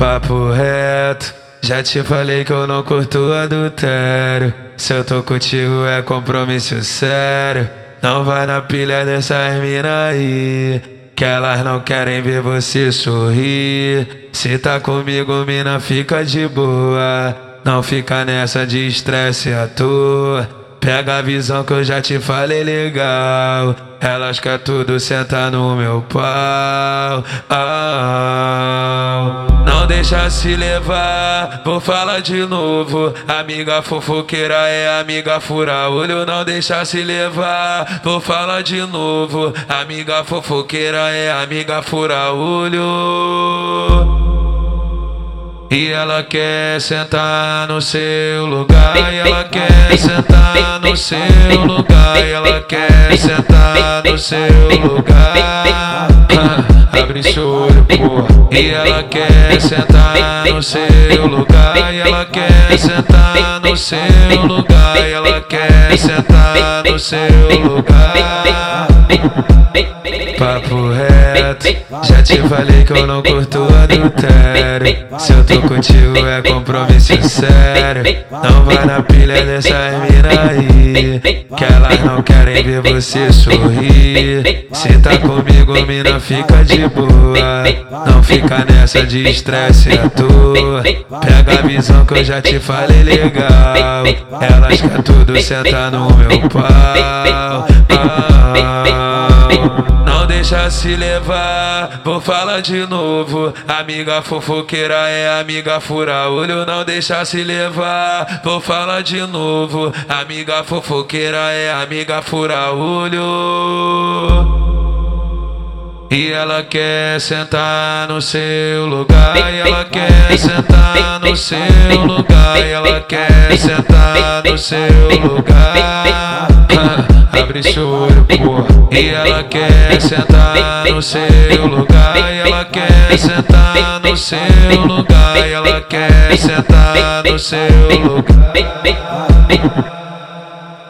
Papo reto, já te falei que eu não curto adultério. Se eu tô contigo é compromisso sério. Não vai na pilha dessas mina aí. Que elas não querem ver você sorrir. Se tá comigo, mina, fica de boa. Não fica nessa de estresse à toa. Pega a visão que eu já te falei legal. Elas quer tudo sentar no meu pau. Ah, não deixa se levar, vou falar de novo. Amiga fofoqueira é amiga fura olho. Não deixa se levar, vou falar de novo. Amiga fofoqueira é amiga fura olho. E ela quer sentar no seu lugar, e ela quer sentar no seu lugar, e ela quer sentar no seu lugar. abre seu olho, porra. E ela quer sentar no seu lugar, e ela quer sentar no seu lugar, e ela quer sentar no seu lugar. Papo reto, já te falei que eu não curto adultério. Se eu tô contigo é compromisso sério. Não vai na pilha dessas mina aí, que elas não querem ver você sorrir. Se tá comigo, mina, fica de boa. Não fica nessa de estresse à toa. Pega a visão que eu já te falei legal. Elas quer tudo sentar no meu pau. Não deixa se levar, vou falar de novo. Amiga fofoqueira é amiga fura. Olho. Não deixa se levar, vou falar de novo. Amiga fofoqueira é amiga fura. Olho. E ela quer sentar no seu lugar, e ela quer sentar no seu lugar, e ela quer sentar no seu lugar. Abre seu olho, porra. E ela quer sentar no seu lugar, e ela quer sentar no seu lugar, e ela quer sentar no seu lugar.